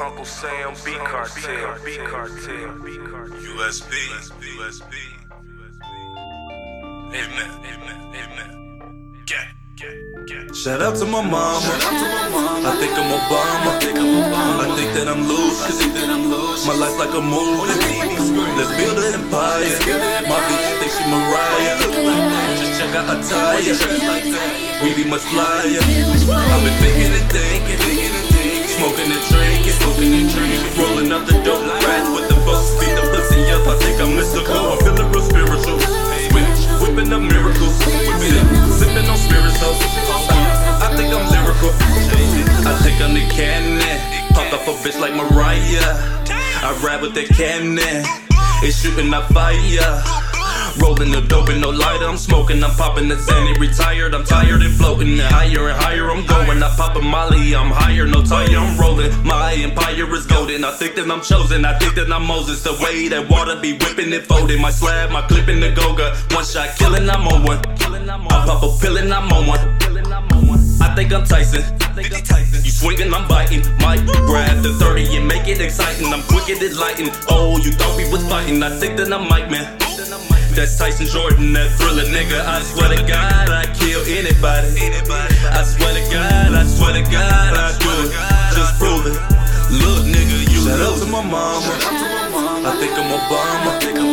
Uncle Sam, B Cartel, B Cartel, B Cartel. USB, USB. Amen, amen, amen. Get, get, get. Shout out to my mama. I think I'm Obama. I think that I'm loose. My life like a movie. Let's build an empire. My bitch think she Mariah. Just check out her tire. We be much flyer. I've been thinking and thinking. Smoking and drinking. Smoking and drinking. Rolling up the dope rats with the folks. Beat the pussy up. I think I'm mystical. I'm feeling real spiritual. Whip, whipping up miracles. Sip, sipping on spirituals. I think I'm lyrical. I think I'm the cannon. Pop up a bitch like Mariah. I rap with that cannon. It's shooting out fire. Rolling the dope and no lighter. I'm smoking, I'm popping the Zanny. Retired, I'm tired and floating. Higher and higher I'm going. I pop a Molly, I'm higher, no tire, I'm rolling. My empire is golden. I think that I'm chosen. I think that I'm Moses. The way that water be whipping and folding. My slab, my clip in the Goga. One shot killing, I'm on one. I pop a pill and I'm on one. I think I'm Tyson. You swinging, I'm biting. Might grab the 30 and make it exciting. I'm quick at it lighting. Oh, you thought we was fighting. I think that I'm Mike, man. That's Tyson Jordan, that thriller nigga. I swear to God, I kill anybody. I swear to God, I swear to God, I do it. Just prove it. Look, nigga, you Shout out to my mama. I think I'm Obama.